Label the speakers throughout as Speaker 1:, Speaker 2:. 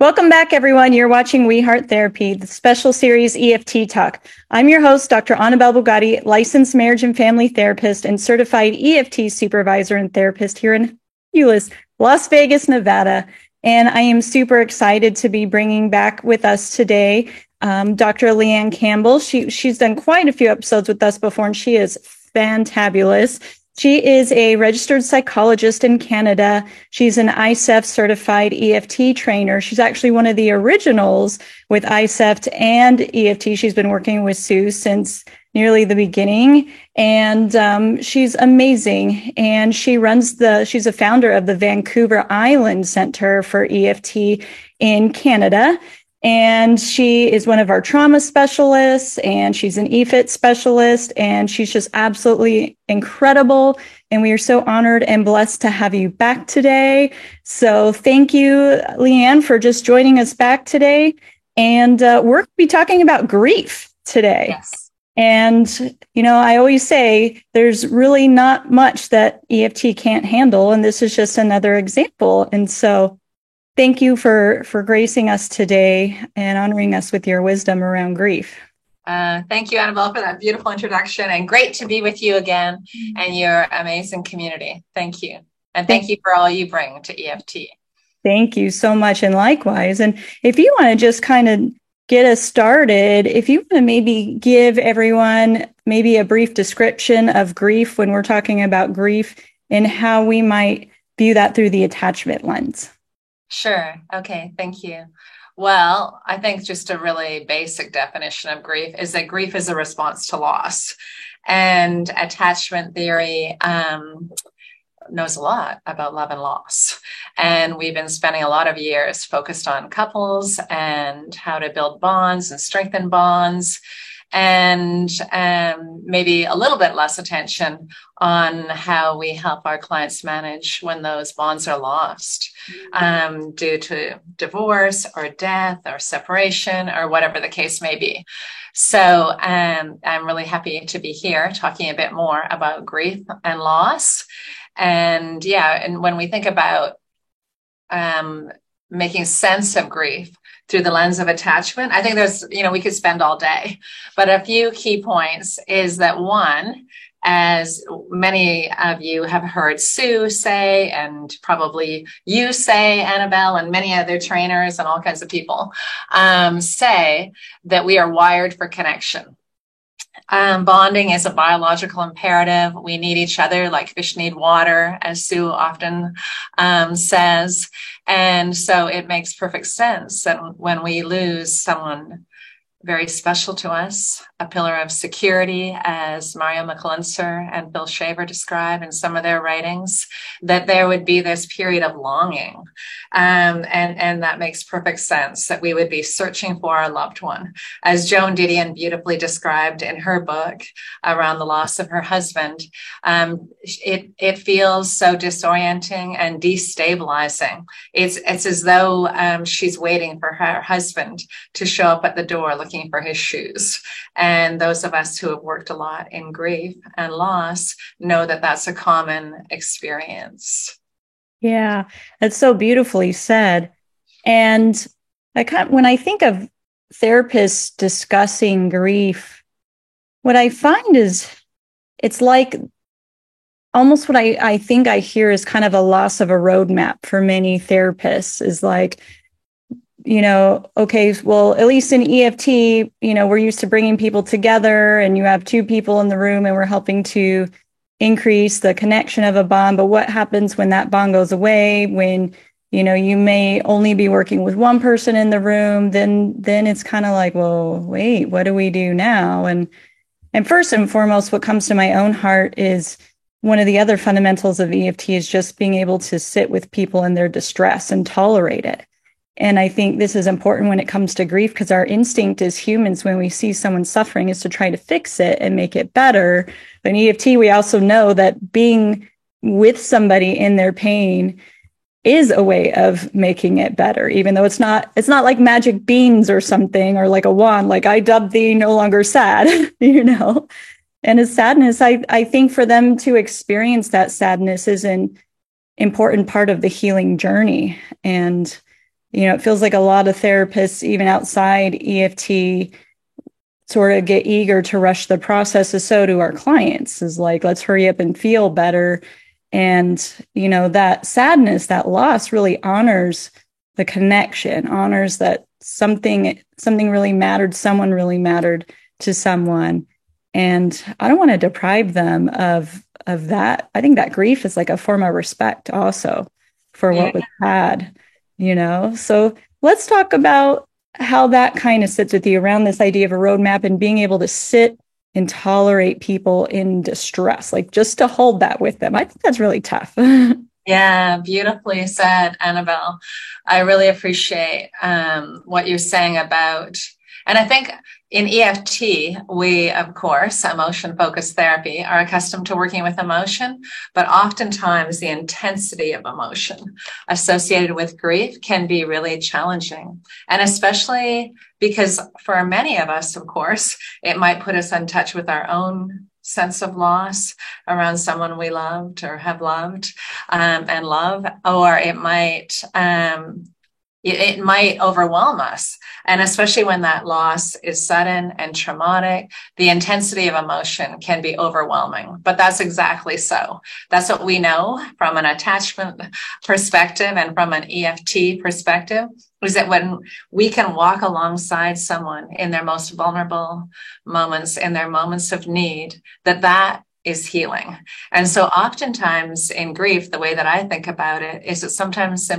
Speaker 1: Welcome back, everyone. You're watching We Heart Therapy, the special series EFT Talk. I'm your host, Dr. Annabelle Bugatti, licensed marriage and family therapist and certified EFT supervisor and therapist here in Euless, Las Vegas, Nevada. And I am super excited to be bringing back with us today um, Dr. Leanne Campbell. She, she's done quite a few episodes with us before, and she is fantabulous. She is a registered psychologist in Canada. She's an ICEEFT certified EFT trainer. She's actually one of the originals with ICEEFT and EFT. She's been working with Sue since nearly the beginning and um, she's amazing and she runs the she's a founder of the vancouver island center for eft in canada and she is one of our trauma specialists and she's an EFIT specialist and she's just absolutely incredible. And we are so honored and blessed to have you back today. So thank you, Leanne, for just joining us back today. And uh, we're be talking about grief today.
Speaker 2: Yes.
Speaker 1: And, you know, I always say there's really not much that EFT can't handle. And this is just another example. And so Thank you for for gracing us today and honoring us with your wisdom around grief.
Speaker 2: Uh, thank you, Annabelle, for that beautiful introduction, and great to be with you again and your amazing community. Thank you, and thank, thank you for all you bring to EFT.
Speaker 1: Thank you so much, and likewise. And if you want to just kind of get us started, if you want to maybe give everyone maybe a brief description of grief when we're talking about grief and how we might view that through the attachment lens.
Speaker 2: Sure. Okay. Thank you. Well, I think just a really basic definition of grief is that grief is a response to loss. And attachment theory um, knows a lot about love and loss. And we've been spending a lot of years focused on couples and how to build bonds and strengthen bonds and um, maybe a little bit less attention on how we help our clients manage when those bonds are lost um, due to divorce or death or separation or whatever the case may be. So um, I'm really happy to be here talking a bit more about grief and loss. And yeah, and when we think about um, making sense of grief, through the lens of attachment. I think there's, you know, we could spend all day, but a few key points is that one, as many of you have heard Sue say, and probably you say, Annabelle, and many other trainers and all kinds of people um, say that we are wired for connection. Um, bonding is a biological imperative. We need each other like fish need water, as Sue often um, says. And so it makes perfect sense that when we lose someone very special to us, a pillar of security, as Mario Mikulincer and Phil Shaver describe in some of their writings, that there would be this period of longing. Um, and, and that makes perfect sense that we would be searching for our loved one. As Joan Didion beautifully described in her book around the loss of her husband, um, it, it feels so disorienting and destabilizing. It's, it's as though um, she's waiting for her husband to show up at the door looking for his shoes. And those of us who have worked a lot in grief and loss know that that's a common experience.
Speaker 1: Yeah, that's so beautifully said. And I kind when I think of therapists discussing grief, what I find is it's like almost what I, I think I hear is kind of a loss of a roadmap for many therapists is like, you know, okay, well, at least in EFT, you know, we're used to bringing people together and you have two people in the room and we're helping to increase the connection of a bond. But what happens when that bond goes away? When, you know, you may only be working with one person in the room, then, then it's kind of like, well, wait, what do we do now? And, and first and foremost, what comes to my own heart is one of the other fundamentals of EFT is just being able to sit with people in their distress and tolerate it and I think this is important when it comes to grief because our instinct as humans, when we see someone suffering, is to try to fix it and make it better. But in EFT, we also know that being with somebody in their pain is a way of making it better even though it's not it's not like magic beans or something or like a wand like i dub thee no longer sad you know and his sadness i i think for them to experience that sadness is an important part of the healing journey and you know it feels like a lot of therapists even outside eft sort of get eager to rush the process is so do our clients is like let's hurry up and feel better. And you know that sadness that loss really honors the connection honors that something something really mattered someone really mattered to someone. And i don't want to deprive them of of that. I think that grief is like a form of respect also for what was had you know so let's talk about how that kind of sits with you around this idea of a roadmap and being able to sit and tolerate people in distress, like just to hold that with them. I think that's really tough.
Speaker 2: yeah, beautifully said, Annabelle. I really appreciate um, what you're saying about, and I think in EFT, we, of course, emotion focused therapy are accustomed to working with emotion, but oftentimes the intensity of emotion associated with grief can be really challenging. And especially because for many of us, of course, it might put us in touch with our own sense of loss around someone we loved or have loved um, and love, or it might um, it, might overwhelm us. And especially when that loss is sudden and traumatic, the intensity of emotion can be overwhelming. But that's exactly so. That's what we know from an attachment perspective and from an EFT perspective is that when we can walk alongside someone in their most vulnerable moments, in their moments of need, that that is healing. And so oftentimes in grief, the way that I think about it is that sometimes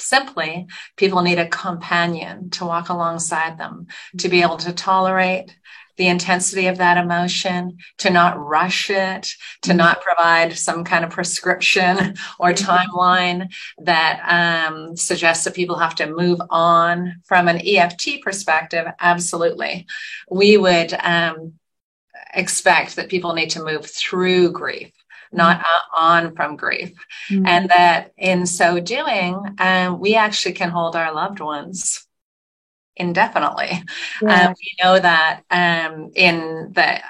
Speaker 2: simply people need a companion to walk alongside them to be able to tolerate the intensity of that emotion, to not rush it, to not provide some kind of prescription or timeline that um, suggests that people have to move on. From an EFT perspective, absolutely. We would um, expect that people need to move through grief not mm-hmm. on from grief. Mm-hmm. And that in so doing, um, we actually can hold our loved ones indefinitely. Yeah. Um, we know that um, in the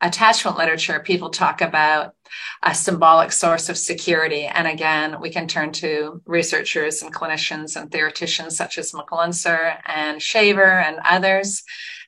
Speaker 2: attachment literature, people talk about a symbolic source of security. And again, we can turn to researchers and clinicians and theoreticians such as Mikulincer and Shaver and others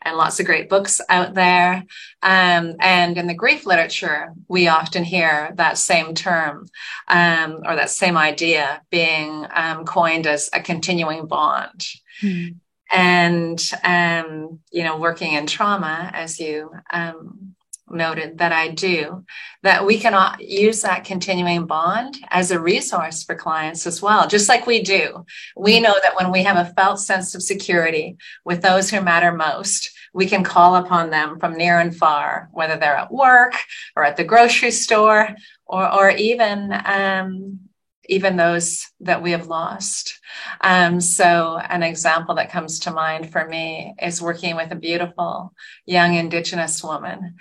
Speaker 2: and lots of great books out there. Um, and in the grief literature, we often hear that same term um, or that same idea being um, coined as a continuing bond. Mm. And, um, you know, working in trauma, as you um, noted that I do, that we can use that continuing bond as a resource for clients as well, just like we do. We know that when we have a felt sense of security with those who matter most, we can call upon them from near and far, whether they're at work or at the grocery store or, or even, um, even those that we have lost. Um, so an example that comes to mind for me is working with a beautiful young indigenous woman.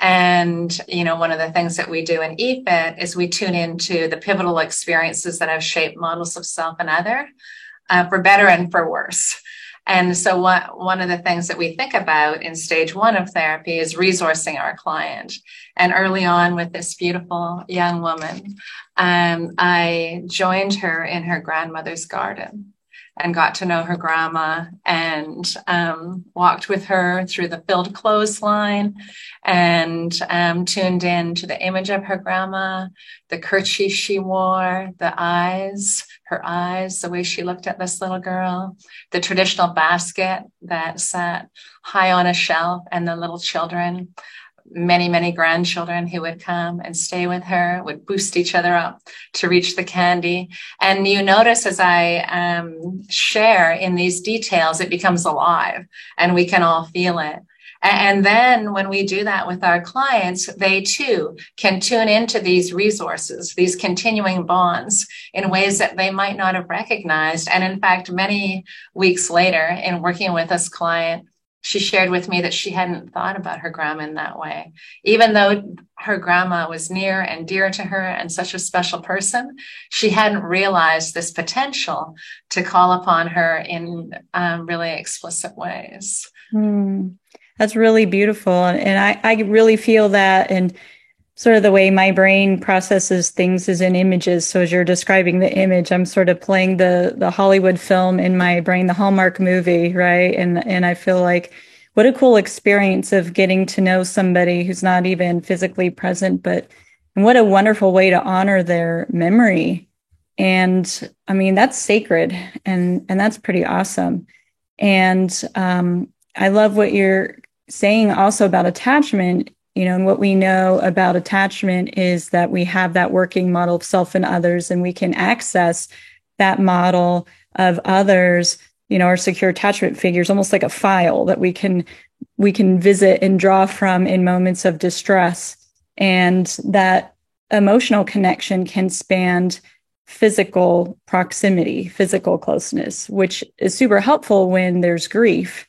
Speaker 2: And, you know, one of the things that we do in EFIT is we tune into the pivotal experiences that have shaped models of self and other uh, for better and for worse. And so what, one of the things that we think about in stage one of therapy is resourcing our client. And early on with this beautiful young woman, um, I joined her in her grandmother's garden and got to know her grandma and um, walked with her through the filled clothesline and um, tuned in to the image of her grandma, the kerchief she wore, the eyes, her eyes, the way she looked at this little girl, the traditional basket that sat high on a shelf, and the little children many, many grandchildren who would come and stay with her, would boost each other up to reach the candy. And you notice as I um, share in these details, it becomes alive and we can all feel it. And then when we do that with our clients, they too can tune into these resources, these continuing bonds in ways that they might not have recognized. And in fact, many weeks later in working with this client, she shared with me that she hadn't thought about her grandma in that way, even though her grandma was near and dear to her and such a special person, she hadn't realized this potential to call upon her in um, really explicit ways.
Speaker 1: Mm, that's really beautiful. And I, I really feel that. And sort of the way my brain processes things is in images. So as you're describing the image, I'm sort of playing the the Hollywood film in my brain, the Hallmark movie, right? And and I feel like what a cool experience of getting to know somebody who's not even physically present, but and what a wonderful way to honor their memory. And I mean, that's sacred and and that's pretty awesome. And um, I love what you're saying also about attachment you know, and what we know about attachment is that we have that working model of self and others, and we can access that model of others, you know, our secure attachment figures, almost like a file that we can we can visit and draw from in moments of distress. And that emotional connection can span physical proximity, physical closeness, which is super helpful when there's grief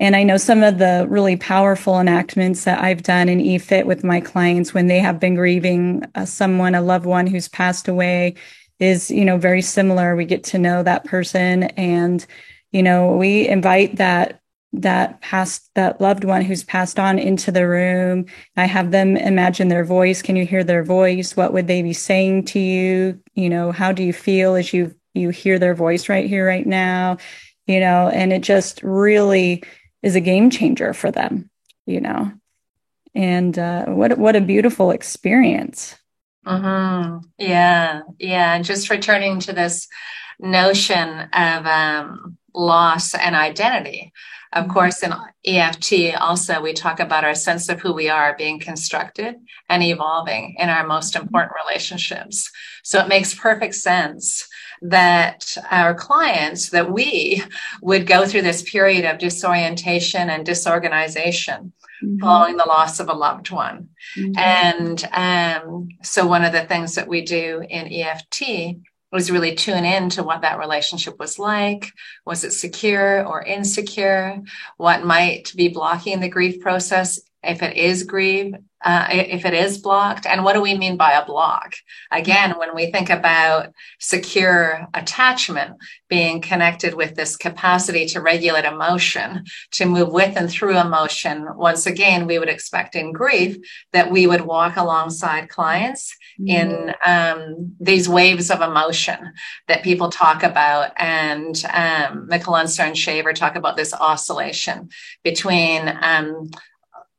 Speaker 1: and I know some of the really powerful enactments that I've done in EFIT with my clients when they have been grieving uh, someone, a loved one who's passed away, is, you know, very similar. We get to know that person and, you know, we invite that that past that loved one who's passed on into the room. I have them imagine their voice. Can you hear their voice? What would they be saying to you? You know how do you feel as you you hear their voice right here right now? You know and it just really is a game changer for them, you know. And uh, what what a beautiful experience.
Speaker 2: Mm-hmm. Yeah, yeah. And just returning to this notion of um, loss and identity. Of mm-hmm. course, in EFT, also, we talk about our sense of who we are being constructed and evolving in our most mm-hmm. important relationships. So it makes perfect sense that our clients, that we would go through this period of disorientation and disorganization mm-hmm. following the loss of a loved one. Mm-hmm. And um, so, one of the things that we do in EFT was really tune in to what that relationship was like. Was it secure or insecure? What might be blocking the grief process? If it is grief, uh, if it is blocked. And what do we mean by a block? Again, when we think about secure attachment being connected with this capacity to regulate emotion, to move with and through emotion, once again, we would expect in grief that we would walk alongside clients mm-hmm. in um, these waves of emotion that people talk about. And um, Mikulincer and Shaver talk about this oscillation between um,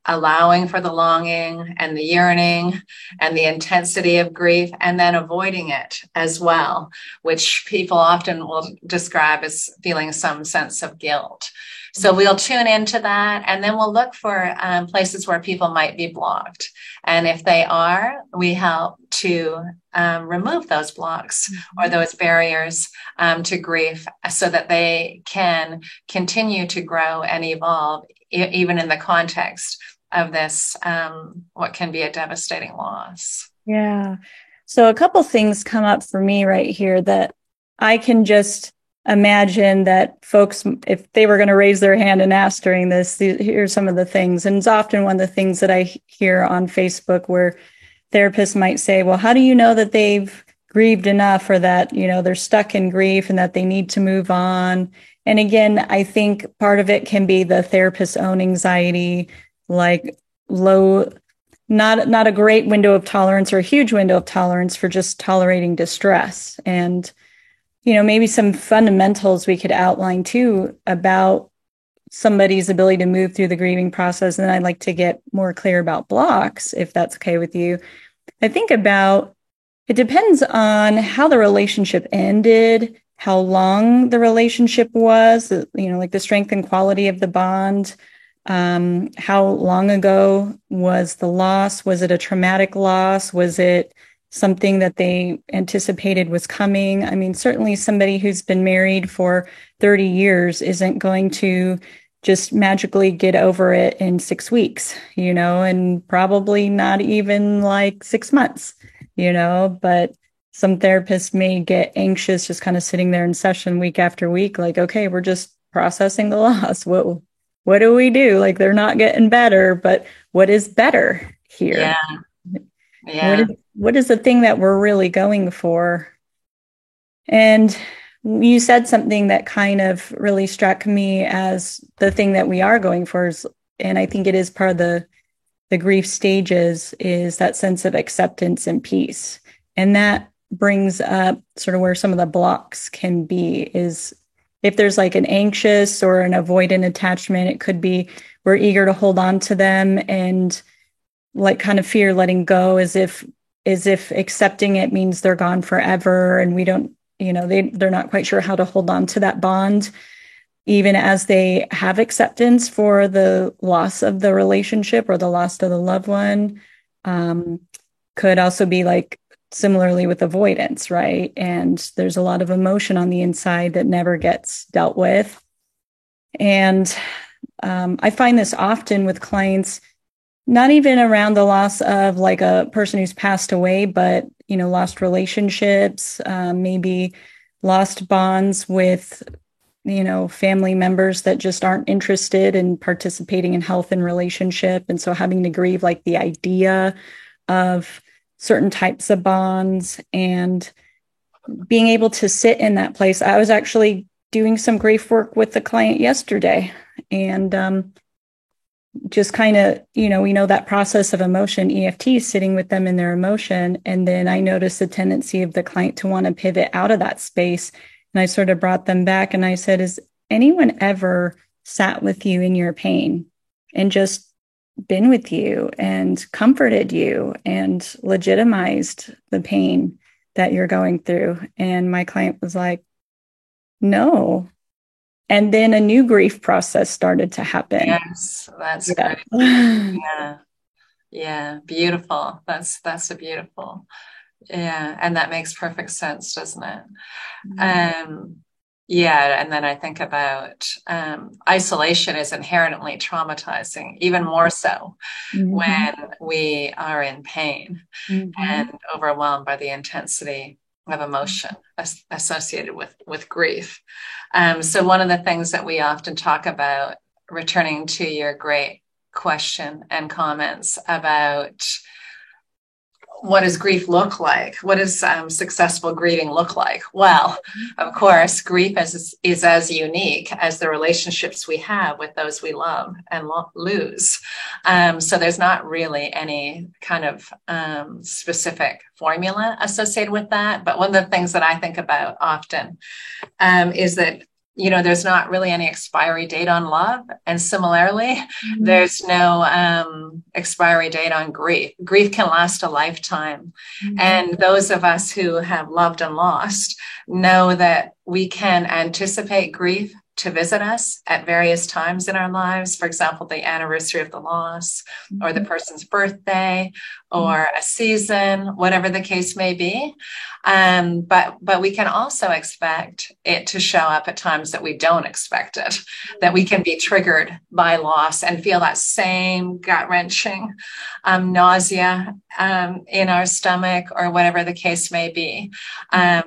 Speaker 2: allowing for the longing and the yearning and the intensity of grief and then avoiding it as well, which people often will describe as feeling some sense of guilt. So we'll tune into that and then we'll look for um, places where people might be blocked. And if they are, we help to um, remove those blocks mm-hmm. or those barriers um, to grief so that they can continue to grow and evolve, e- even in the context of this um, what can be a devastating loss.
Speaker 1: Yeah. So a couple things come up for me right here that i can just imagine that folks if they were going to raise their hand and ask during this here's some of the things. And it's often one of the things that i hear on facebook where therapists might say well how do you know that they've grieved enough or that you know they're stuck in grief and that they need to move on? And again i think part of it can be the therapist's own anxiety like low not not a great window of tolerance or a huge window of tolerance for just tolerating distress. And you know maybe some fundamentals we could outline too about somebody's ability to move through the grieving process. And i'd like to get more clear about blocks if that's okay with you. I think about it depends on how the relationship ended how long the relationship was you know like the strength and quality of the bond um, how long ago was the loss? Was it a traumatic loss? Was it something that they anticipated was coming? I mean, certainly somebody who's been married for 30 years isn't going to just magically get over it in six weeks, you know, and probably not even like six months, you know, but some therapists may get anxious just kind of sitting there in session week after week, like, okay, we're just processing the loss. What what do we do? Like they're not getting better, but what is better here?
Speaker 2: Yeah. Yeah.
Speaker 1: What is, what is the thing that we're really going for? And you said something that kind of really struck me as the thing that we are going for is, and I think it is part of the the grief stages is that sense of acceptance and peace. And that brings up sort of where some of the blocks can be is if there's like an anxious or an avoidant attachment, it could be we're eager to hold on to them and like kind of fear letting go as if as if accepting it means they're gone forever and we don't you know they they're not quite sure how to hold on to that bond even as they have acceptance for the loss of the relationship or the loss of the loved one um, could also be like similarly with avoidance right? And there's a lot of emotion on the inside that never gets dealt with. And um, i find this often with clients not even around the loss of like a person who's passed away, but you know, lost relationships, um, maybe lost bonds with you know family members that just aren't interested in participating in health and relationship. And so having to grieve like the idea of certain types of bonds and being able to sit in that place i was actually doing some grief work with the client yesterday and um, just kind of, you know, we know that process of emotion, EFT, sitting with them in their emotion. And then I noticed the tendency of the client to want to pivot out of that space. And I sort of brought them back and I said, Has anyone ever sat with you in your pain and just been with you and comforted you and legitimized the pain that you're going through? And my client was like, No, and then a new grief process started to happen
Speaker 2: yes that's yeah. great yeah yeah beautiful that's that's a beautiful yeah and that makes perfect sense doesn't it mm-hmm. um yeah and then i think about um, isolation is inherently traumatizing even more so mm-hmm. when we are in pain mm-hmm. and overwhelmed by the intensity of emotion as- associated with with grief. Um, so one of the things that we often talk about, returning to your great question and comments about what does grief look like? What does um, successful grieving look like? Well, of course, grief is, is as unique as the relationships we have with those we love and lo- lose. Um, so there's not really any kind of um, specific formula associated with that. But one of the things that I think about often um, is that you know there's not really any expiry date on love and similarly mm-hmm. there's no um, expiry date on grief grief can last a lifetime mm-hmm. and those of us who have loved and lost know that we can anticipate grief to visit us at various times in our lives. For example, the anniversary of the loss, or the mm-hmm. person's birthday, or a season, whatever the case may be. Um, but but we can also expect it to show up at times that we don't expect it. That we can be triggered by loss and feel that same gut wrenching um, nausea um, in our stomach, or whatever the case may be. Um,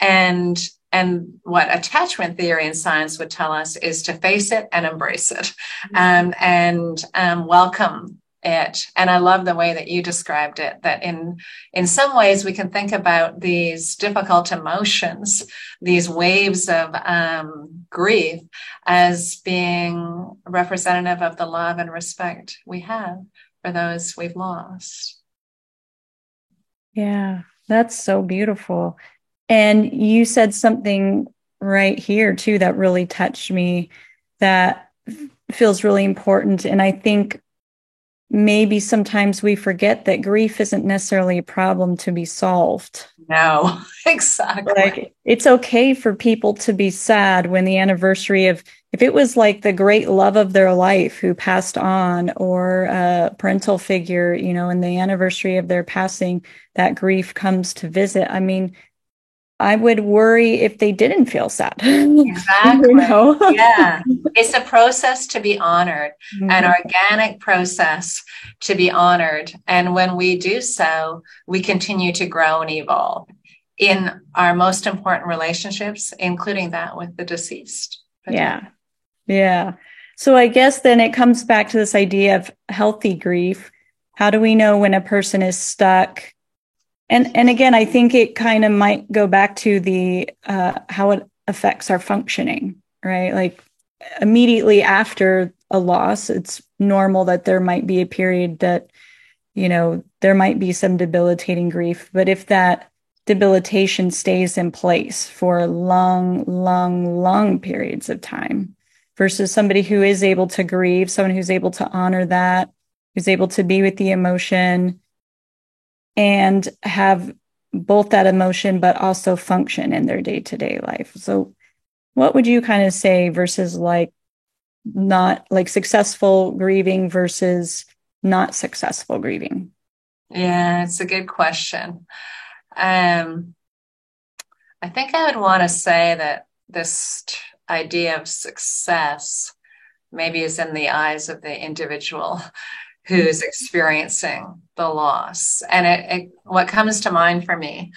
Speaker 2: and and what attachment theory and science would tell us is to face it and embrace it. Mm-hmm. um, and um, welcome it. And i love the way that you described it that in in some ways we can think about these difficult emotions these waves of um, grief as being representative of the love and respect we have for those we've lost.
Speaker 1: Yeah that's so beautiful and you said something right here too that really touched me that feels really important. And I think maybe sometimes we forget that grief isn't necessarily a problem to be solved.
Speaker 2: No, exactly.
Speaker 1: Like it's okay for people to be sad when the anniversary of if it was like the great love of their life who passed on or a parental figure, you know, and the anniversary of their passing, that grief comes to visit. I mean, I would worry if they didn't feel sad.
Speaker 2: Exactly. you know? yeah. It's a process to be honored, mm-hmm. an organic process to be honored. And when we do so, we continue to grow and evolve in our most important relationships, including that with the deceased.
Speaker 1: Yeah. Yeah. So I guess then it comes back to this idea of healthy grief How do we know when a person is stuck? And and again, I think it kind of might go back to the uh, how it affects our functioning, right? Like immediately after a loss, it's normal that there might be a period that you know there might be some debilitating grief, but if that debilitation stays in place for long, long, long periods of time versus somebody who is able to grieve, someone who's able to honor that, who's able to be with the emotion and have both that emotion, but also function in their day to day life. So, what would you kind of say versus like not like successful grieving versus not successful grieving?
Speaker 2: Yeah, it's a good question. Um, I think I would want to say that this idea of success maybe is in the eyes of the individual who's experiencing the loss. And it, it, what comes to mind for me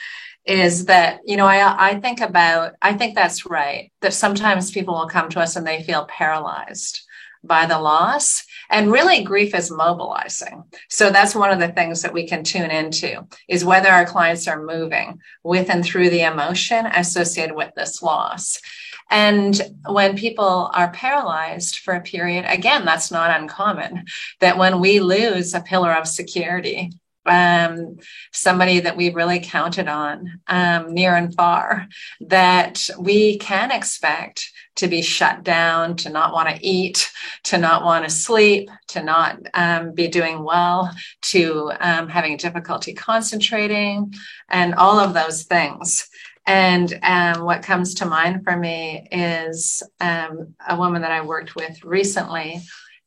Speaker 2: is that, you know, I, I think about, I think that's right, that sometimes people will come to us and they feel paralyzed by the loss. And really grief is mobilizing. So that's one of the things that we can tune into is whether our clients are moving with and through the emotion associated with this loss. And when people are paralyzed for a period, again, that's not uncommon that when we lose a pillar of security, um, somebody that we really counted on um, near and far, that we can expect to be shut down, to not want to eat, to not want to sleep, to not um, be doing well, to um, having difficulty concentrating, and all of those things. And um, what comes to mind for me is um, a woman that I worked with recently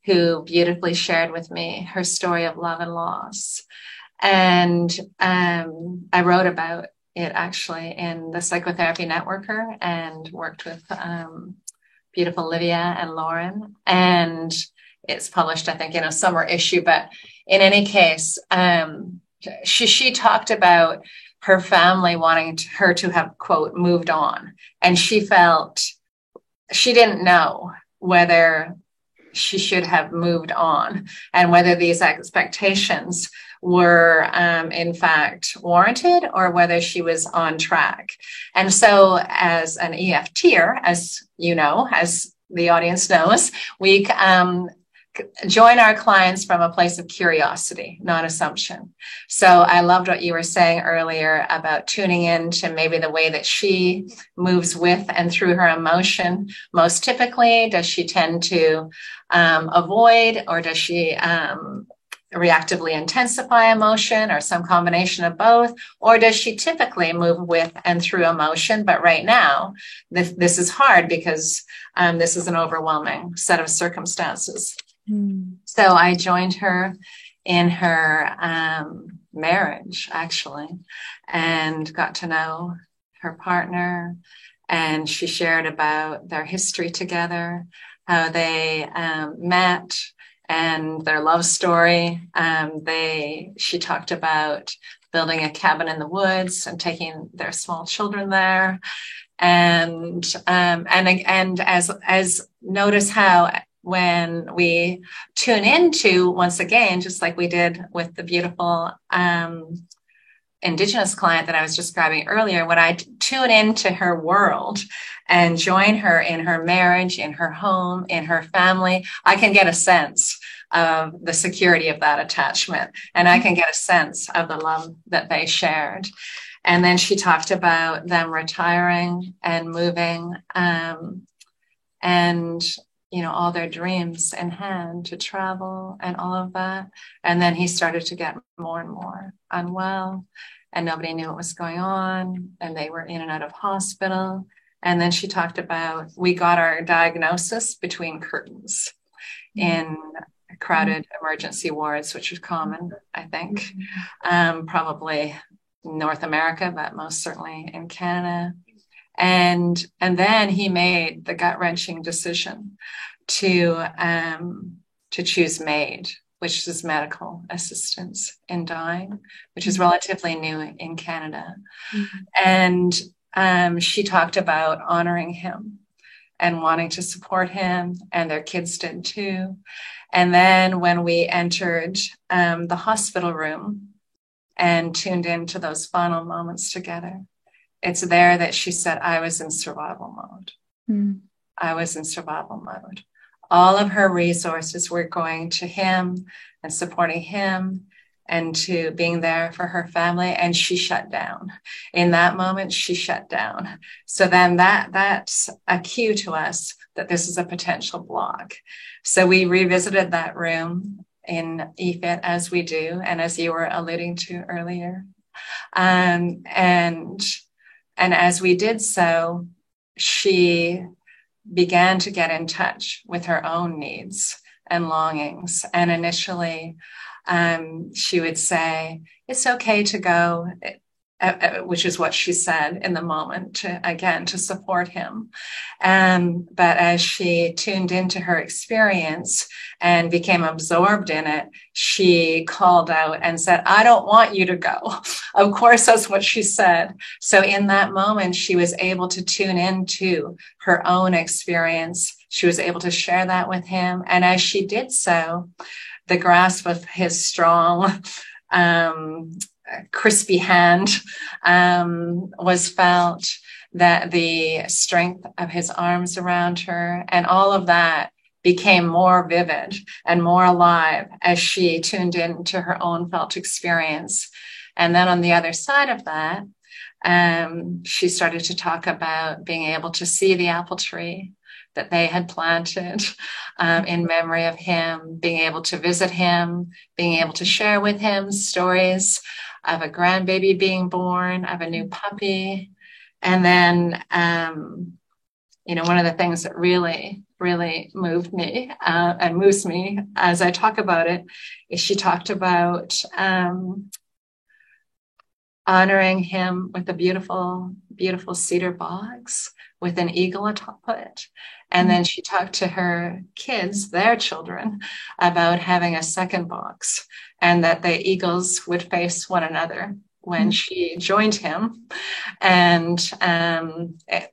Speaker 2: who beautifully shared with me her story of love and loss. And um, I wrote about it actually in the Psychotherapy Networker and worked with um, beautiful Livia and Lauren. And it's published, I think, in a summer issue. But in any case, um, she, she talked about her family wanting to, her to have, quote, moved on. And she felt she didn't know whether she should have moved on and whether these expectations were um, in fact warranted or whether she was on track. And so, as an EFTer, as you know, as the audience knows, we um, join our clients from a place of curiosity, not assumption. So I loved what you were saying earlier about tuning in to maybe the way that she moves with and through her emotion. Most typically, does she tend to um, avoid or does she um, reactively intensify emotion or some combination of both? Or does she typically move with and through emotion? But right now, this, this is hard because um, this is an overwhelming set of circumstances. Mm. So I joined her in her um, marriage, actually, and got to know her partner. And she shared about their history together, how they um, met, and their love story. Um, they she talked about building a cabin in the woods and taking their small children there, and um, and and as as notice how when we tune into once again, just like we did with the beautiful um, indigenous client that I was describing earlier, when I tune into her world and join her in her marriage, in her home, in her family, I can get a sense of the security of that attachment and I can get a sense of the love that they shared. And then she talked about them retiring and moving um, and you know all their dreams in hand to travel and all of that and then he started to get more and more unwell and nobody knew what was going on and they were in and out of hospital and then she talked about we got our diagnosis between curtains mm-hmm. in crowded emergency wards which is common i think mm-hmm. um, probably north america but most certainly in canada and and then he made the gut wrenching decision to um, to choose MAID, which is medical assistance in dying, which is relatively new in Canada. Mm-hmm. And um, she talked about honoring him and wanting to support him, and their kids did too. And then when we entered um, the hospital room and tuned into those final moments together, it's there that she said, I was in survival mode. Mm. I was in survival mode. All of her resources were going to him and supporting him and to being there for her family and she shut down in that moment she shut down so then that that's a cue to us that this is a potential block so we revisited that room in EFIT as we do and as you were alluding to earlier um, and and as we did so she began to get in touch with her own needs and longings. And initially um, she would say, It's okay to go, uh, uh, which is what she said in the moment, to, again, to support him. But as she tuned into her experience and became absorbed in it, she called out and said, I don't want you to go. of course, that's what she said. So in that moment, she was able to tune into her own experience. She was able to share that with him. And as she did so, the grasp of his strong, um, crispy hand um, was felt, that the strength of his arms around her, and all of that became more vivid and more alive as she tuned into her own felt experience. And then on the other side of that, um, she started to talk about being able to see the apple tree that they had planted um, in memory of him, being able to visit him, being able to share with him stories of a grandbaby being born, of a new puppy. And then, um, you know, one of the things that really, really moved me uh, and moves me as I talk about it is she talked about um, honoring him with a beautiful, beautiful cedar box with an eagle atop it. And then she talked to her kids, their children, about having a second box and that the eagles would face one another when mm-hmm. she joined him. And um, it,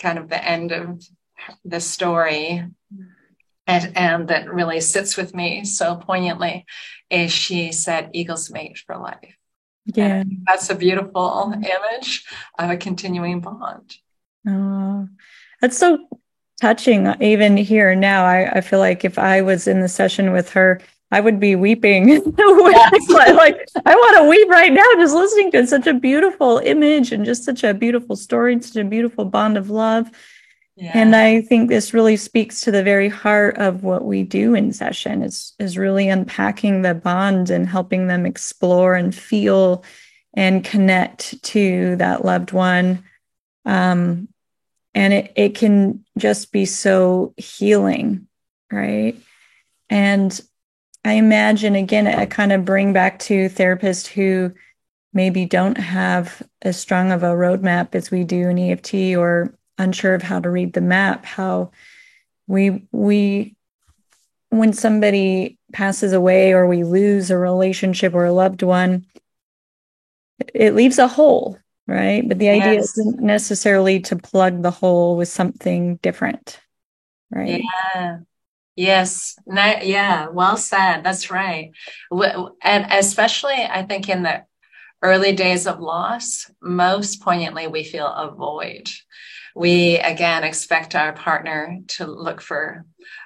Speaker 2: kind of the end of the story and, and that really sits with me so poignantly is she said eagles mate for life. Yeah. That's a beautiful image of a continuing bond.
Speaker 1: Oh that's so touching even here now. I, I feel like if i was in the session with her i would be weeping yes. like i want to weep right now just listening to it. such a beautiful image and just such a beautiful story and such a beautiful bond of love yeah. and i think this really speaks to the very heart of what we do in session is is really unpacking the bond and helping them explore and feel and connect to that loved one um, and it, it can just be so healing right and i imagine again i kind of bring back to therapists who maybe don't have as strong of a roadmap as we do in eft or unsure of how to read the map how we we when somebody passes away or we lose a relationship or a loved one it leaves a hole right? But the idea yes. isn't necessarily to plug the hole with something different, right?
Speaker 2: Yeah. Yes. No, yeah. Well said. That's right. And especially, I think, in the early days of loss, most poignantly, we feel a void. We again expect our partner to look for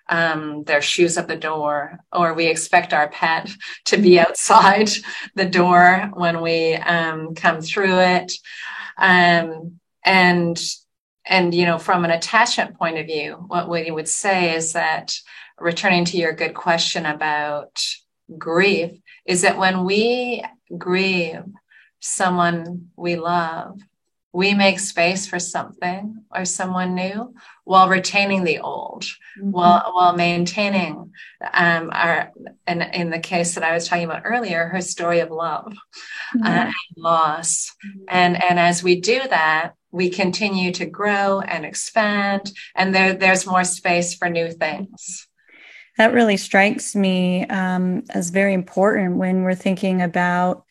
Speaker 2: um, their shoes at the door, or we expect our pet to be outside the door when we um, come through it. Um, and and you know, from an attachment point of view, what we would say is that returning to your good question about grief is that when we grieve someone we love, we make space for something or someone new while retaining the old, mm-hmm. while while maintaining um, our and in the case that I was talking about earlier, her story of love mm-hmm. uh, and loss, mm-hmm. and and as we do that, we continue to grow and expand, and there there's more space for new things.
Speaker 1: That really strikes me um, as very important when we're thinking about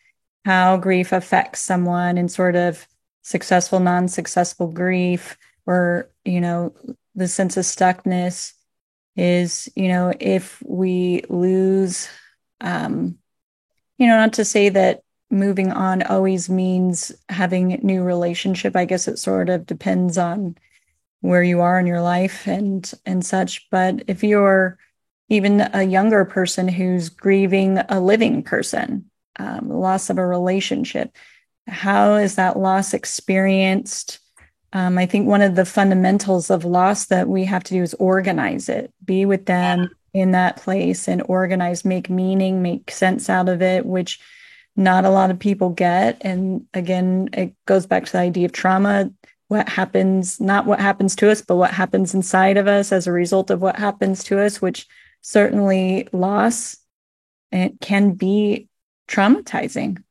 Speaker 1: how grief affects someone and sort of successful, non successful grief, or, you know, the sense of stuckness is, you know, if we lose, um, you know, not to say that moving on always means having a new relationship. I guess it sort of depends on where you are in your life and and such. But if you're even a younger person who's grieving a living person, um, loss of a relationship, how is that loss experienced? Um, I think one of the fundamentals of loss that we have to do is organize it, be with them in that place and organize, make meaning, make sense out of it, which not a lot of people get. And again, it goes back to the idea of trauma what happens, not what happens to us, but what happens inside of us as a result of what happens to us, which certainly loss it can be traumatizing.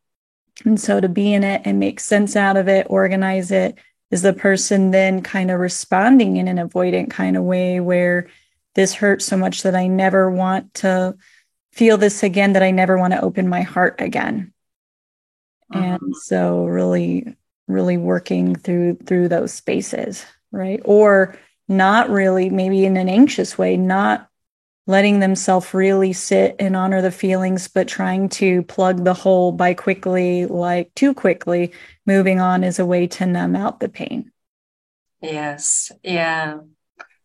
Speaker 1: And so to be in it and make sense out of it, organize it, is the person then kind of responding in an avoidant kind of way where this hurts so much that I never want to feel this again, that I never want to open my heart again. Uh-huh. And so really really working through through those spaces right? Or not really maybe in an anxious way not letting themselves really sit and honor the feelings but trying to plug the hole by quickly like too quickly moving on is a way to numb out the pain.
Speaker 2: Yes. Yeah.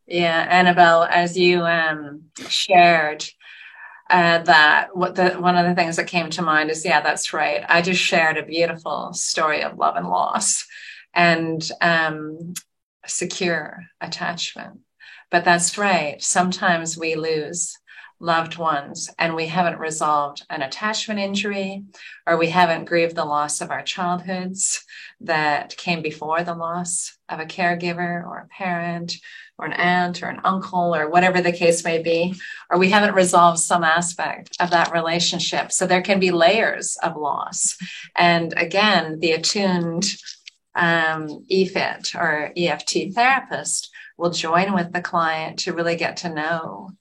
Speaker 2: Yeah. Annabelle as you um shared uh, that what the one of the things that came to mind is yeah that's right. I just shared a beautiful story of love and loss and um, secure attachment. But that's right. Sometimes we lose loved ones and we haven't resolved an attachment injury or we haven't grieved the loss of our childhoods that came before the loss of a caregiver or a parent or an aunt or an uncle or whatever the case may be, or we haven't resolved some aspect of that relationship. So there can be layers of loss. And again, the attuned um, EFIT or EFT therapist will join with the client to really get to know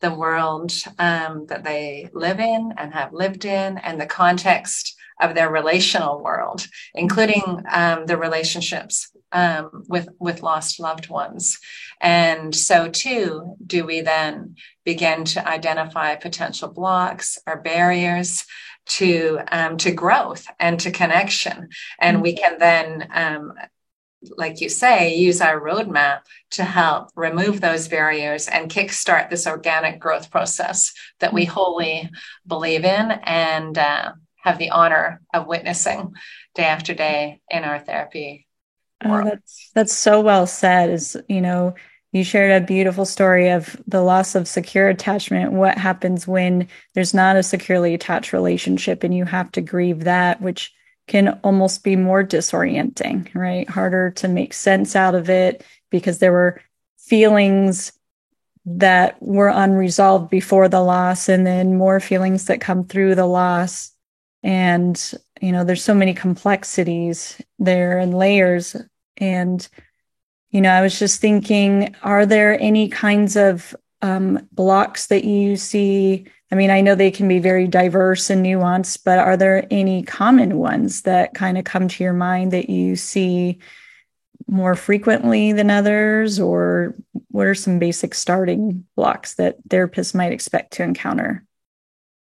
Speaker 2: the world um, that they live in and have lived in and the context of their relational world, including um, the relationships um, with with lost loved ones. And so, too, do we then begin to identify potential blocks or barriers to um, to growth and to connection, and we can then um, like you say, use our roadmap to help remove those barriers and kickstart this organic growth process that we wholly believe in and uh, have the honor of witnessing day after day in our therapy.
Speaker 1: Oh, that's that's so well said. Is you know you shared a beautiful story of the loss of secure attachment. What happens when there's not a securely attached relationship, and you have to grieve that, which can almost be more disorienting, right? Harder to make sense out of it because there were feelings that were unresolved before the loss and then more feelings that come through the loss and you know there's so many complexities there and layers and you know i was just thinking are there any kinds of um, blocks that you see I mean, I know they can be very diverse and nuanced, but are there any common ones that kind of come to your mind that you see more frequently than others? Or what are some basic starting blocks that therapists might expect to encounter?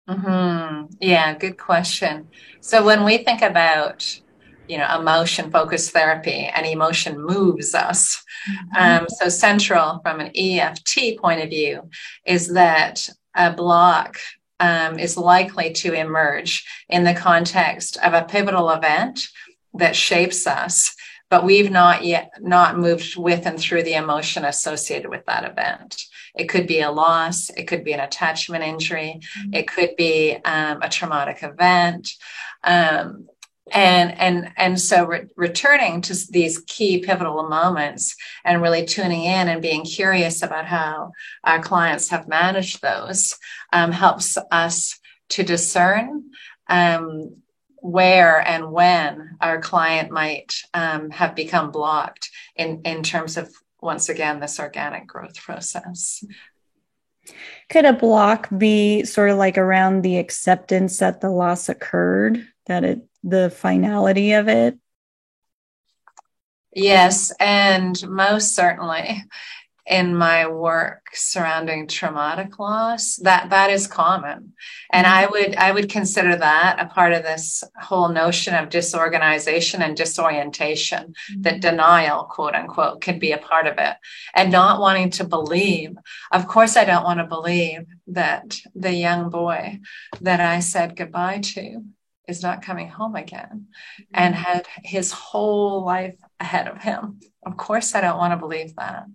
Speaker 2: Mm-hmm. Yeah, good question. So when we think about you know emotion focused therapy and emotion moves us mm-hmm. um, so central from an eft point of view is that a block um, is likely to emerge in the context of a pivotal event that shapes us but we've not yet not moved with and through the emotion associated with that event it could be a loss it could be an attachment injury mm-hmm. it could be um, a traumatic event um, and and and so re- returning to these key pivotal moments and really tuning in and being curious about how our clients have managed those um, helps us to discern um, where and when our client might um, have become blocked in in terms of once again this organic growth process.
Speaker 1: Could a block be sort of like around the acceptance that the loss occurred that it the finality of it?
Speaker 2: Yes, and most certainly. in my work surrounding traumatic loss that that is common and mm-hmm. i would i would consider that a part of this whole notion of disorganization and disorientation mm-hmm. that denial quote unquote could be a part of it and not wanting to believe of course i don't want to believe that the young boy that i said goodbye to is not coming home again mm-hmm. and had his whole life ahead of him of course i don't want to believe that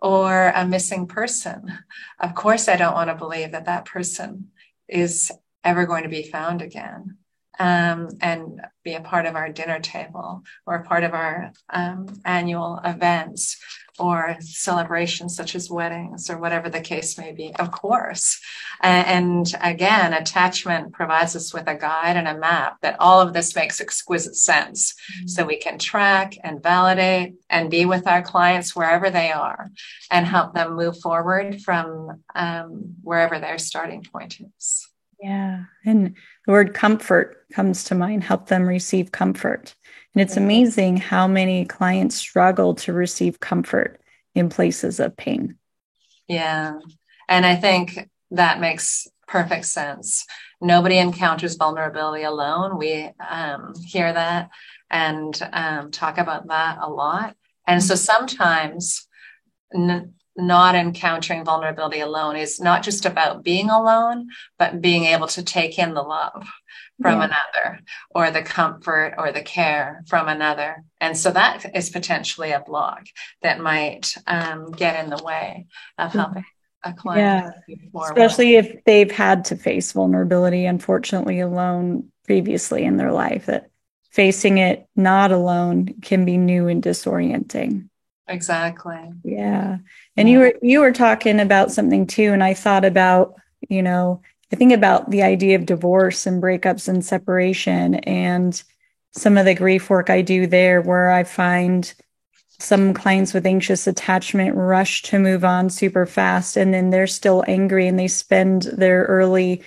Speaker 2: or a missing person. Of course, I don't want to believe that that person is ever going to be found again um, and be a part of our dinner table or a part of our um, annual events or celebrations such as weddings or whatever the case may be, of course. And again, attachment provides us with a guide and a map that all of this makes exquisite sense. Mm-hmm. So we can track and validate and be with our clients wherever they are and help them move forward from um, wherever their starting point is.
Speaker 1: Yeah. And the word comfort comes to mind, help them receive comfort. And it's amazing how many clients struggle to receive comfort in places of pain.
Speaker 2: Yeah. And I think that makes perfect sense. Nobody encounters vulnerability alone. We um, hear that and um, talk about that a lot. And so sometimes not encountering vulnerability alone is not just about being alone, but being able to take in the love from yeah. another or the comfort or the care from another. And so that is potentially a block that might um, get in the way of mm-hmm. helping a client.
Speaker 1: Yeah. Especially if they've had to face vulnerability, unfortunately, alone previously in their life, that facing it not alone can be new and disorienting.
Speaker 2: Exactly.
Speaker 1: Yeah. And you were you were talking about something too and I thought about, you know, I think about the idea of divorce and breakups and separation and some of the grief work I do there where I find some clients with anxious attachment rush to move on super fast and then they're still angry and they spend their early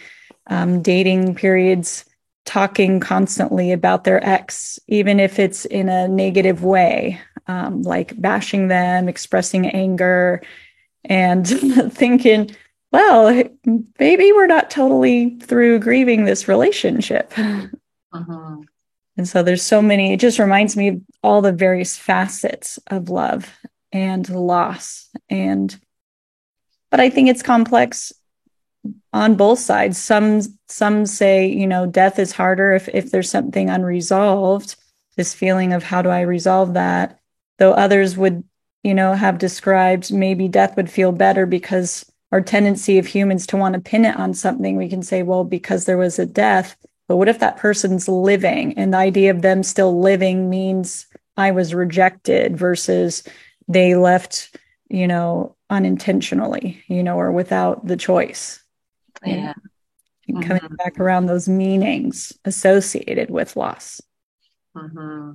Speaker 1: um, dating periods talking constantly about their ex, even if it's in a negative way um, like bashing them, expressing anger, and thinking, well, maybe we're not totally through grieving this relationship. Uh-huh. And so there's so many, it just reminds me of all the various facets of love and loss. And, but I think it's complex on both sides. Some, some say, you know, death is harder if, if there's something unresolved, this feeling of how do I resolve that? Though others would you know have described maybe death would feel better because our tendency of humans to want to pin it on something we can say well because there was a death. But what if that person's living? And the idea of them still living means i was rejected versus they left you know unintentionally you know or without the choice.
Speaker 2: Yeah.
Speaker 1: mm-hmm. coming back around those meanings associated with loss.
Speaker 2: Mm-hmm.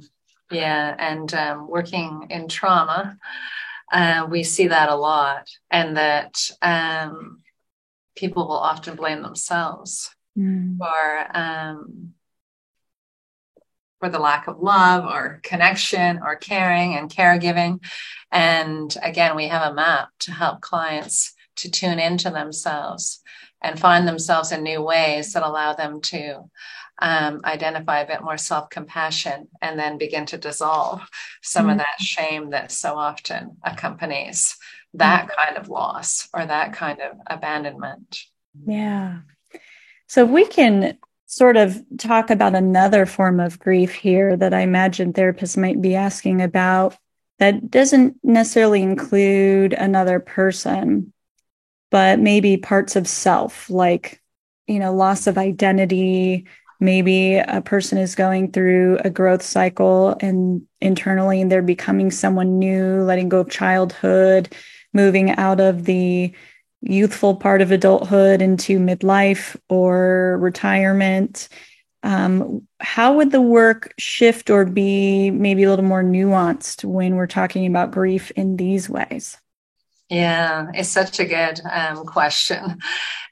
Speaker 2: Yeah, and um, working in trauma, uh, we see that a lot, and that um, people will often blame themselves mm. for um, for the lack of love or connection or caring and caregiving. And again, we have a map to help clients to tune into themselves and find themselves in new ways that allow them to um, identify a bit more self compassion and then begin to dissolve some mm-hmm. of that shame that so often accompanies that mm-hmm. kind of loss or that kind of abandonment.
Speaker 1: Yeah. So we can sort of talk about another form of grief here that I imagine therapists might be asking about that doesn't necessarily include another person, but maybe parts of self, like, you know, loss of identity, maybe a person is going through a growth cycle and internally and they're becoming someone new letting go of childhood moving out of the youthful part of adulthood into midlife or retirement um, how would the work shift or be maybe a little more nuanced when we're talking about grief in these ways
Speaker 2: Yeah, it's such a good um, question.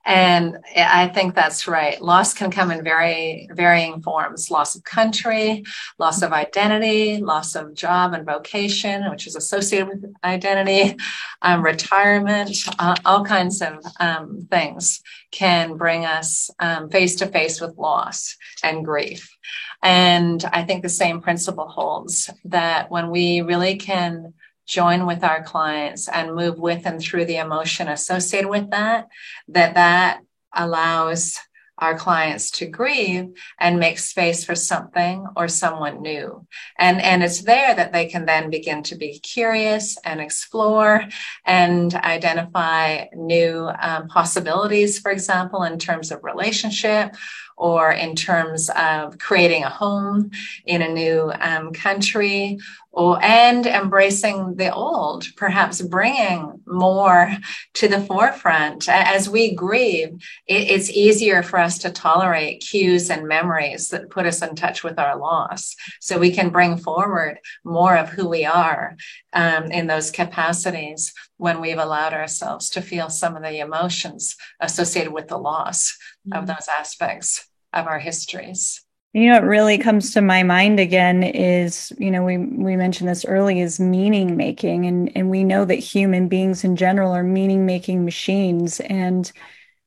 Speaker 2: And I think that's right. Loss can come in very varying forms loss of country, loss of identity, loss of job and vocation, which is associated with identity, um, retirement, uh, all kinds of um, things can bring us face to face with loss and grief. And I think the same principle holds that when we really can join with our clients and move with and through the emotion associated with that, that that allows our clients to grieve and make space for something or someone new. And, and it's there that they can then begin to be curious and explore and identify new um, possibilities, for example, in terms of relationship or in terms of creating a home in a new um, country or and embracing the old perhaps bringing more to the forefront. As we grieve it, it's easier for us to tolerate cues and memories that put us in touch with our loss. So we can bring forward more of who we are um, in those capacities when we've allowed ourselves to feel some of the emotions associated with the loss mm-hmm. of those aspects of our histories.
Speaker 1: You know, what really comes to my mind again is, you know, we we mentioned this early is meaning making, and and we know that human beings in general are meaning making machines. And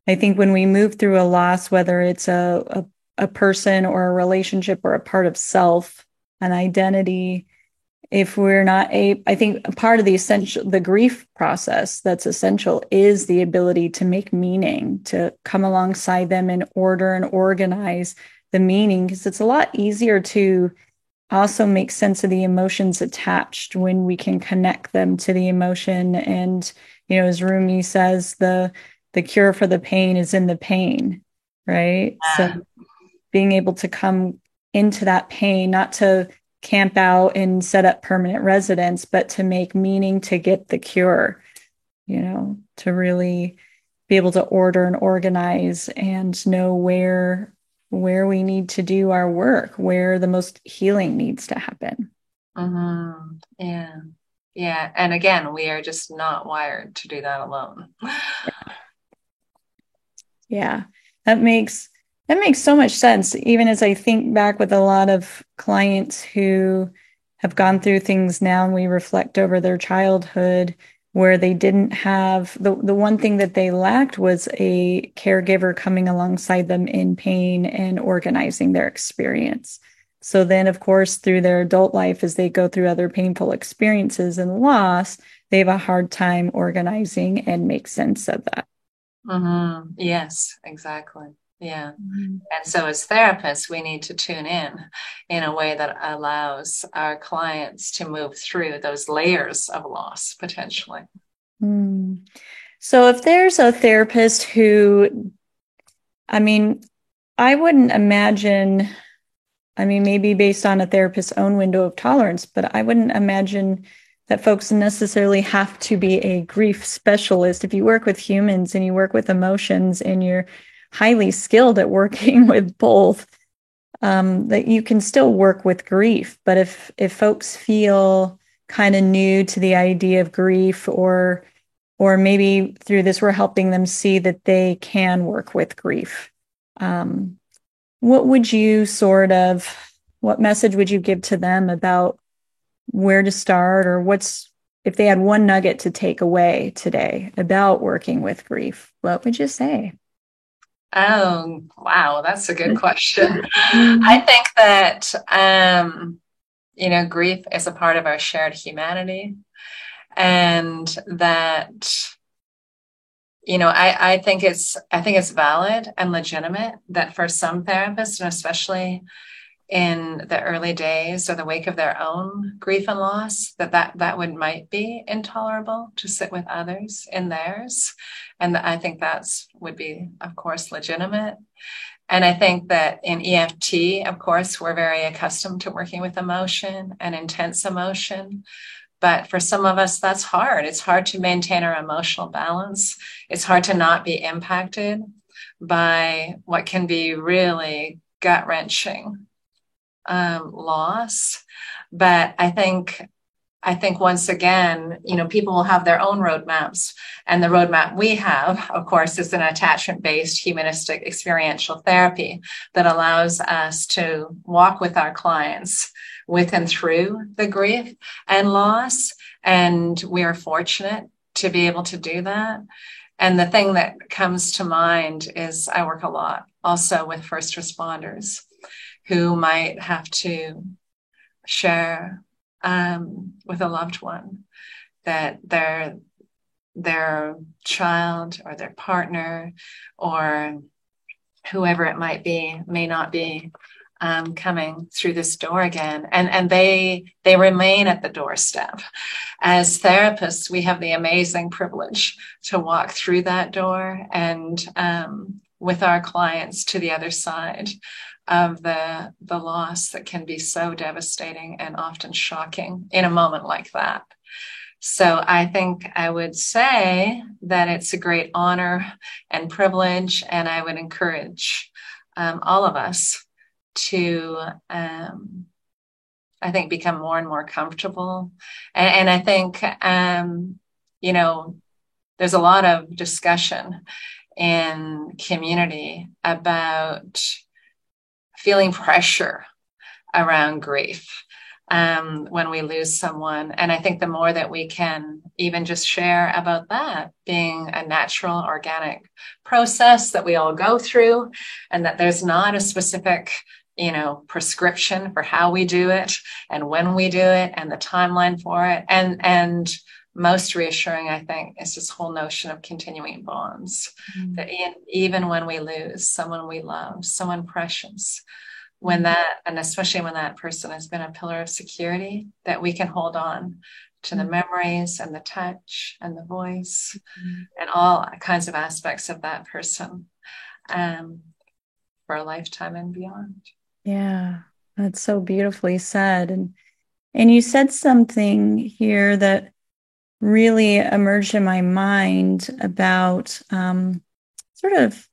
Speaker 1: I think when we move through a loss, whether it's a, a a person or a relationship or a part of self, an identity, if we're not a i think part of the essential the grief process that's essential is the ability to make meaning to come alongside them and order and organize the meaning because it's a lot easier to also make sense of the emotions attached when we can connect them to the emotion and you know as rumi says the the cure for the pain is in the pain right yeah. so being able to come into that pain not to camp out and set up permanent residence, but to make meaning to get the cure, you know, to really be able to order and organize and know where where we need to do our work, where the most healing needs to happen.
Speaker 2: Mm-hmm. Yeah. Yeah. And again, we are just not wired to do that alone.
Speaker 1: yeah. That makes that makes so much sense. Even as I think back with a lot of clients who have gone through things now and we reflect over their childhood where they didn't have the, the one thing that they lacked was a caregiver coming alongside them in pain and organizing their experience. So then, of course, through their adult life, as they go through other painful experiences and loss, they have a hard time organizing and make sense of that.
Speaker 2: Mm-hmm. Yes, exactly. Yeah. Mm-hmm. And so as therapists, we need to tune in in a way that allows our clients to move through those layers of loss potentially.
Speaker 1: Mm. So if there's a therapist who, I mean, I wouldn't imagine, I mean, maybe based on a therapist's own window of tolerance, but I wouldn't imagine that folks necessarily have to be a grief specialist. If you work with humans and you work with emotions and you're highly skilled at working with both um, that you can still work with grief. But if if folks feel kind of new to the idea of grief or or maybe through this we're helping them see that they can work with grief um, what would you sort of what message would you give to them about where to start or what's if they had one nugget to take away today about working with grief what would you say
Speaker 2: Oh, wow. That's a good question. I think that, um, you know, grief is a part of our shared humanity and that, you know, I, I think it's, I think it's valid and legitimate that for some therapists and especially in the early days or the wake of their own grief and loss that that that would might be intolerable to sit with others in theirs. And i think that's would be of course legitimate. And i think that in eft of course we're very accustomed to working with emotion and intense emotion. But for some of us that's hard. It's hard to maintain our emotional balance. It's hard to not be impacted by what can be really gut wrenching um, loss. But I think I think once again, you know, people will have their own roadmaps. And the roadmap we have, of course, is an attachment based humanistic experiential therapy that allows us to walk with our clients with and through the grief and loss. And we are fortunate to be able to do that. And the thing that comes to mind is I work a lot also with first responders who might have to share um, with a loved one that their their child or their partner or whoever it might be may not be um, coming through this door again. And and they they remain at the doorstep. As therapists we have the amazing privilege to walk through that door and um, with our clients to the other side of the the loss that can be so devastating and often shocking in a moment like that so I think I would say that it's a great honor and privilege, and I would encourage um, all of us to, um, I think, become more and more comfortable. And, and I think, um, you know, there's a lot of discussion in community about feeling pressure around grief um, when we lose someone. And I think the more that we can even just share about that being a natural, organic process that we all go through, and that there's not a specific you know prescription for how we do it and when we do it and the timeline for it and and most reassuring i think is this whole notion of continuing bonds mm-hmm. that even when we lose someone we love someone precious when that and especially when that person has been a pillar of security that we can hold on to the mm-hmm. memories and the touch and the voice mm-hmm. and all kinds of aspects of that person um, for a lifetime and beyond
Speaker 1: yeah that's so beautifully said and and you said something here that really emerged in my mind about um, sort of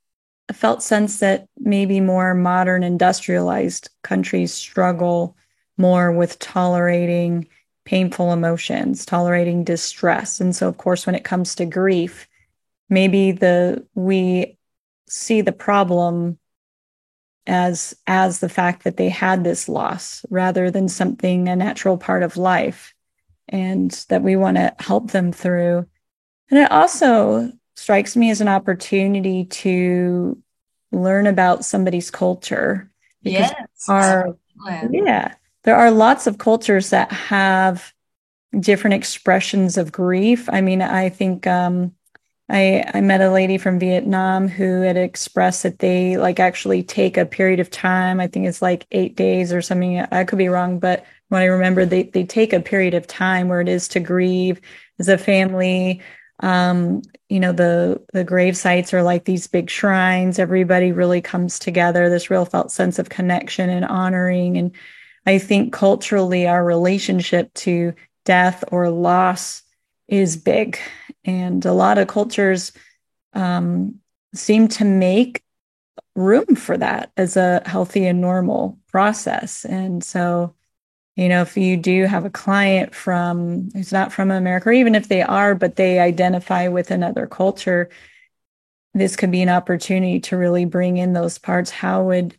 Speaker 1: a felt sense that maybe more modern industrialized countries struggle more with tolerating painful emotions, tolerating distress. And so of course when it comes to grief, maybe the we see the problem as as the fact that they had this loss rather than something a natural part of life and that we want to help them through. And it also strikes me as an opportunity to learn about somebody's culture.
Speaker 2: Yes.
Speaker 1: Our, yeah. There are lots of cultures that have different expressions of grief. I mean, I think um, I, I met a lady from Vietnam who had expressed that they like actually take a period of time. I think it's like eight days or something. I could be wrong, but when I remember, they, they take a period of time where it is to grieve as a family. Um, you know the the grave sites are like these big shrines. Everybody really comes together this real felt sense of connection and honoring. And i think culturally our relationship to death or loss is big. And a lot of cultures um, seem to make room for that as a healthy and normal process. And so you know if you do have a client from who's not from america or even if they are but they identify with another culture this could be an opportunity to really bring in those parts. How would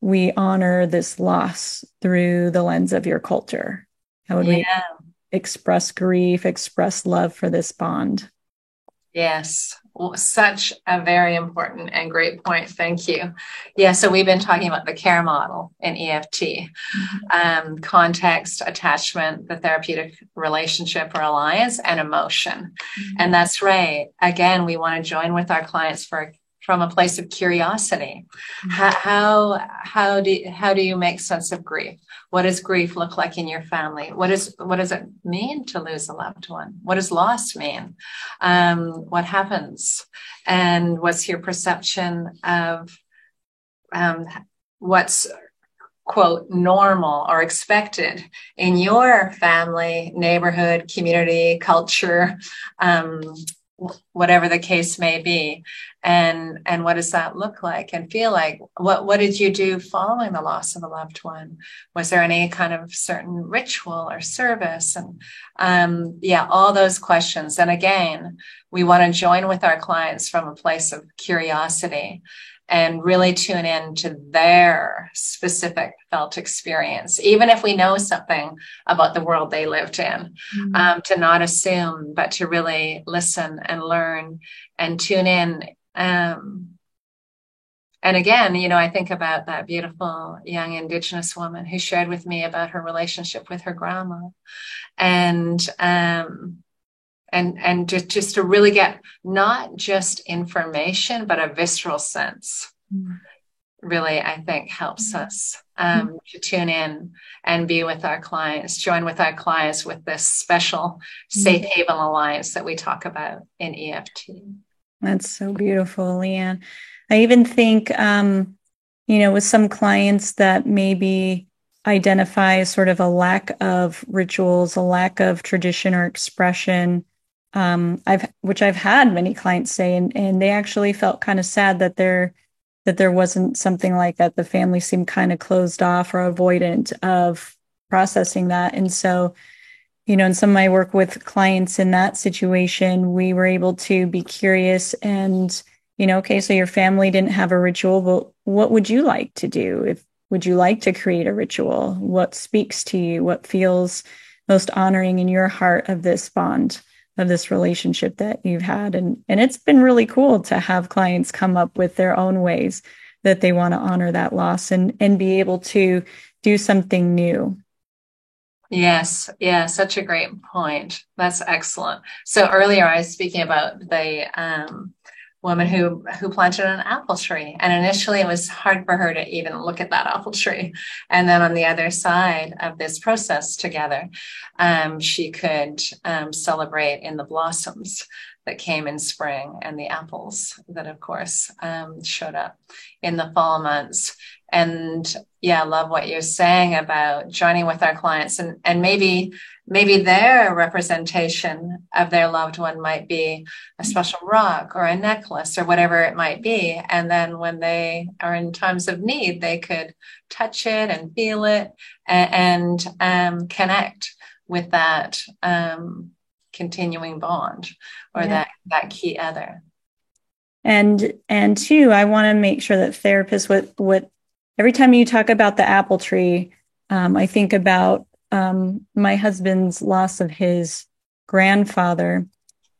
Speaker 1: we honor this loss through the lens of your culture? How would yeah. we express grief express love for this bond?
Speaker 2: Yes such a very important and great point. Thank you. Yeah, so we've been talking about the care model in EFT mm-hmm. um, context, attachment, the therapeutic relationship or alliance, and emotion. Mm-hmm. And that's right. Again, we want to join with our clients for from a place of curiosity. Mm-hmm. How, how, do how do you make sense of grief? What does grief look like in your family? What is what does it mean to lose a loved one? What does loss mean? Um, what happens? And what's your perception of um, what's quote normal or expected in your family, neighborhood, community, culture, um, whatever the case may be. And and what does that look like? And feel like what what did you do following the loss of a loved one? Was there any kind of certain ritual or service? And um, yeah all those questions. And again we want to join with our clients from a place of curiosity and really tune in to their specific felt experience, even if we know something about the world they lived in, mm-hmm. um, to not assume, but to really listen and learn and tune in. Um, and again, you know, I think about that beautiful young Indigenous woman who shared with me about her relationship with her grandma. And, um, and and just just to really get not just information but a visceral sense mm. really i think helps mm. us um, mm. to tune in and be with our clients join with our clients with this special safe haven alliance that we talk about in eft
Speaker 1: that's so beautiful leanne i even think um, you know with some clients that maybe identify sort of a lack of rituals a lack of tradition or expression um, I've which I've had many clients say, and and they actually felt kind of sad that there that there wasn't something like that. The family seemed kind of closed off or avoidant of processing that, and so you know, in some of my work with clients in that situation, we were able to be curious and you know, okay, so your family didn't have a ritual, but what would you like to do? If would you like to create a ritual? What speaks to you? What feels most honoring in your heart of this bond? Of this relationship that you've had. And and it's been really cool to have clients come up with their own ways that they want to honor that loss and and be able to do something new.
Speaker 2: Yes. Yeah such a great point. That's excellent. So earlier i was speaking about the um woman who who planted an apple tree. And initially it was hard for her to even look at that apple tree. And then on the other side of this process together um, she could um, celebrate in the blossoms that came in spring and the apples that of course um, showed up in the fall months. And yeah love what you're saying about joining with our clients and and maybe maybe their representation of their loved one might be a special rock or a necklace or whatever it might be and then when they are in times of need they could touch it and feel it and, and um, connect with that um, continuing bond or yeah. that that key other
Speaker 1: and and two i want to make sure that therapists what what every time you talk about the apple tree um, i think about um, my husband's loss of his grandfather.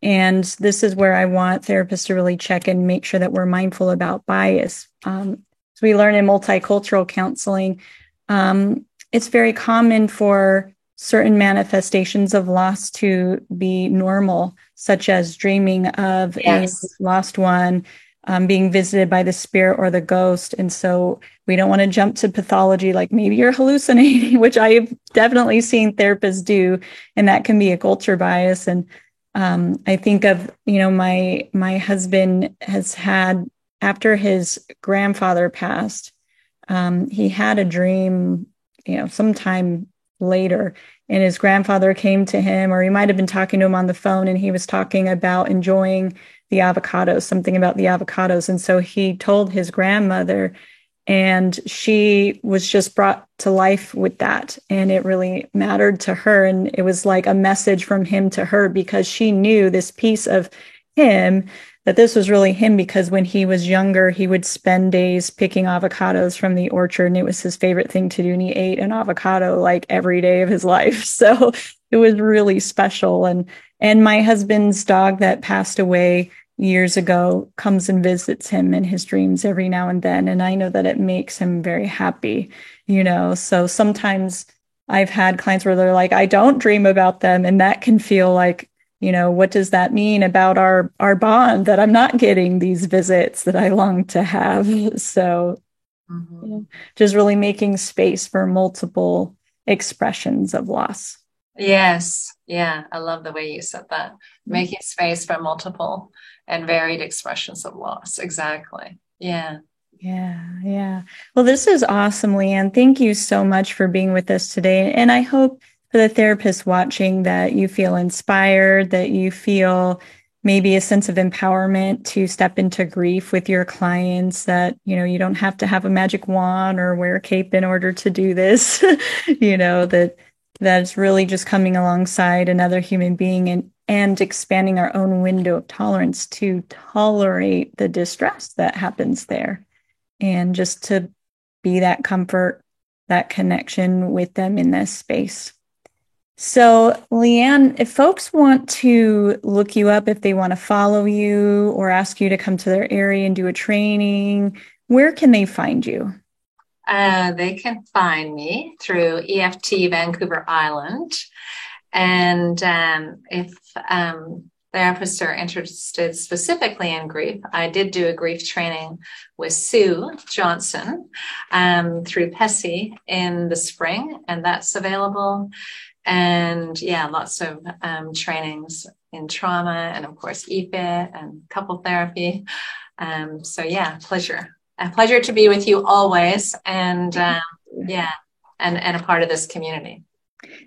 Speaker 1: And this is where I want therapists to really check and make sure that we're mindful about bias. Um, so we learn in multicultural counseling, um, it's very common for certain manifestations of loss to be normal, such as dreaming of yes. a lost one, um, being visited by the spirit or the ghost. And so we don't want to jump to pathology like maybe you're hallucinating, which I've definitely seen therapists do. And that can be a culture bias. And um, I think of, you know, my my husband has had after his grandfather passed, um, he had a dream, you know, sometime later and his grandfather came to him or he might have been talking to him on the phone and he was talking about enjoying the avocados, something about the avocados. And so he told his grandmother, and she was just brought to life with that. And it really mattered to her. And it was like a message from him to her because she knew this piece of him that this was really him because when he was younger, he would spend days picking avocados from the orchard and it was his favorite thing to do. And he ate an avocado like every day of his life. So it was really special. And and my husband's dog that passed away years ago comes and visits him in his dreams every now and then. And I know that it makes him very happy, you know. So sometimes I've had clients where they're like, I don't dream about them. And that can feel like, you know, what does that mean about our our bond that I'm not getting these visits that I long to have? So mm-hmm. you know, just really making space for multiple expressions of loss.
Speaker 2: Yes. Yeah. I love the way you said that. Mm-hmm. Making space for multiple and varied expressions of loss. Exactly. Yeah.
Speaker 1: Yeah, yeah. Well, this is awesome, Leanne. Thank you so much for being with us today. And I hope for the therapist watching that you feel inspired, that you feel maybe a sense of empowerment to step into grief with your clients that you know you don't have to have a magic wand or wear a cape in order to do this you know that that's really just coming alongside another human being and and expanding our own window of tolerance to tolerate the distress that happens there. And just to be that comfort that connection with them in this space so, Leanne, if folks want to look you up, if they want to follow you or ask you to come to their area and do a training, where can they find you?
Speaker 2: Uh, they can find me through EFT Vancouver Island. And um, if um, therapists are interested specifically in grief, I did do a grief training with Sue Johnson um, through PESI in the spring, and that's available and yeah, lots of um, trainings in trauma and of course EFIT and couple therapy. Um, so yeah, pleasure, a pleasure to be with you always, and um, yeah, and and a part of this community.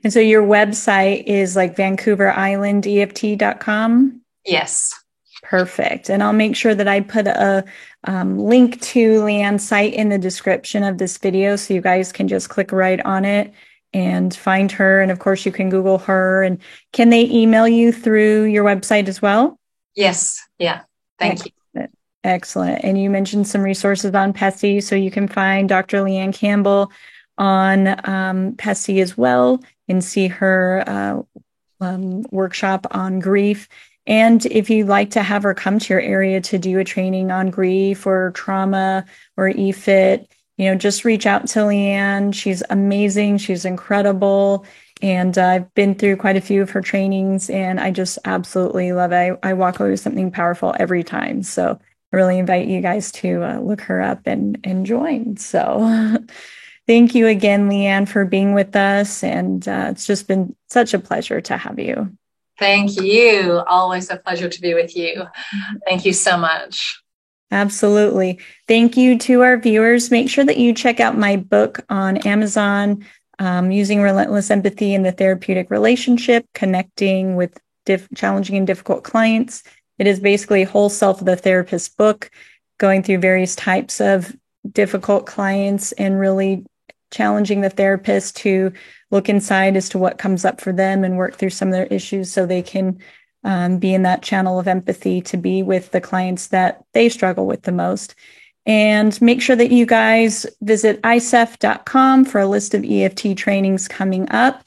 Speaker 1: And so your website is like VancouverIslandEFT.com.
Speaker 2: Yes.
Speaker 1: Perfect. And I'll make sure that I put a um, link to Leanne's site in the description of this video so you guys can just click right on it and find her. And of course, you can Google her. And can they email you through your website as well?
Speaker 2: Yes. Yeah. Thank
Speaker 1: Excellent. you. Excellent. And you mentioned some resources on PESI. So you can find Dr. Leanne Campbell on um, PESI as well and see her uh, um, workshop on grief. And if you'd like to have her come to your area to do a training on grief or trauma or EFIT, you know, just reach out to Leanne. She's amazing. She's incredible. And uh, I've been through quite a few of her trainings and I just absolutely love it. I, I walk away with something powerful every time. So I really invite you guys to uh, look her up and, and join. So thank you again, Leanne, for being with us. And uh, it's just been such a pleasure to have you.
Speaker 2: Thank you. Always a pleasure to be with you. Thank you so much.
Speaker 1: Absolutely. Thank you to our viewers. Make sure that you check out my book on Amazon, um, Using Relentless Empathy in the Therapeutic Relationship, Connecting with diff- Challenging and Difficult Clients. It is basically a whole self of the therapist book, going through various types of difficult clients and really challenging the therapist to look inside as to what comes up for them and work through some of their issues so they can um, be in that channel of empathy to be with the clients that they struggle with the most. And make sure that you guys visit iceeft.com for a list of EFT trainings coming up.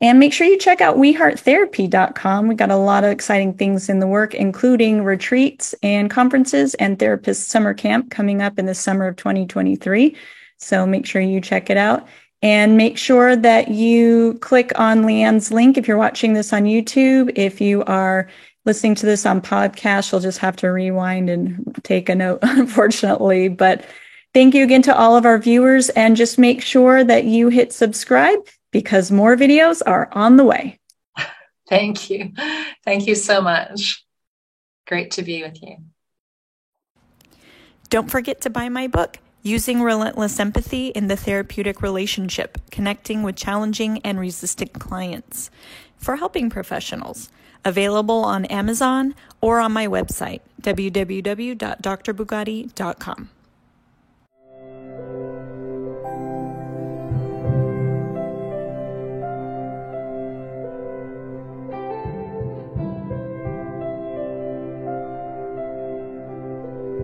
Speaker 1: And make sure you check out wehearttherapy.com. We got a lot of exciting things in the work, including retreats and conferences and therapist summer camp coming up in the summer of 2023. So make sure you check it out. And make sure that you click on Leanne's link if you're watching this on YouTube. If you are listening to this on podcast, you'll just have to rewind and take a note, unfortunately. But thank you again to all of our viewers. And just make sure that you hit subscribe because more videos are on the way.
Speaker 2: Thank you. Thank you so much. Great to be with you.
Speaker 1: Don't forget to buy my book using relentless empathy in the therapeutic relationship, connecting with challenging and resistant clients. For helping professionals, available on Amazon or on my website, www.drbugatti.com.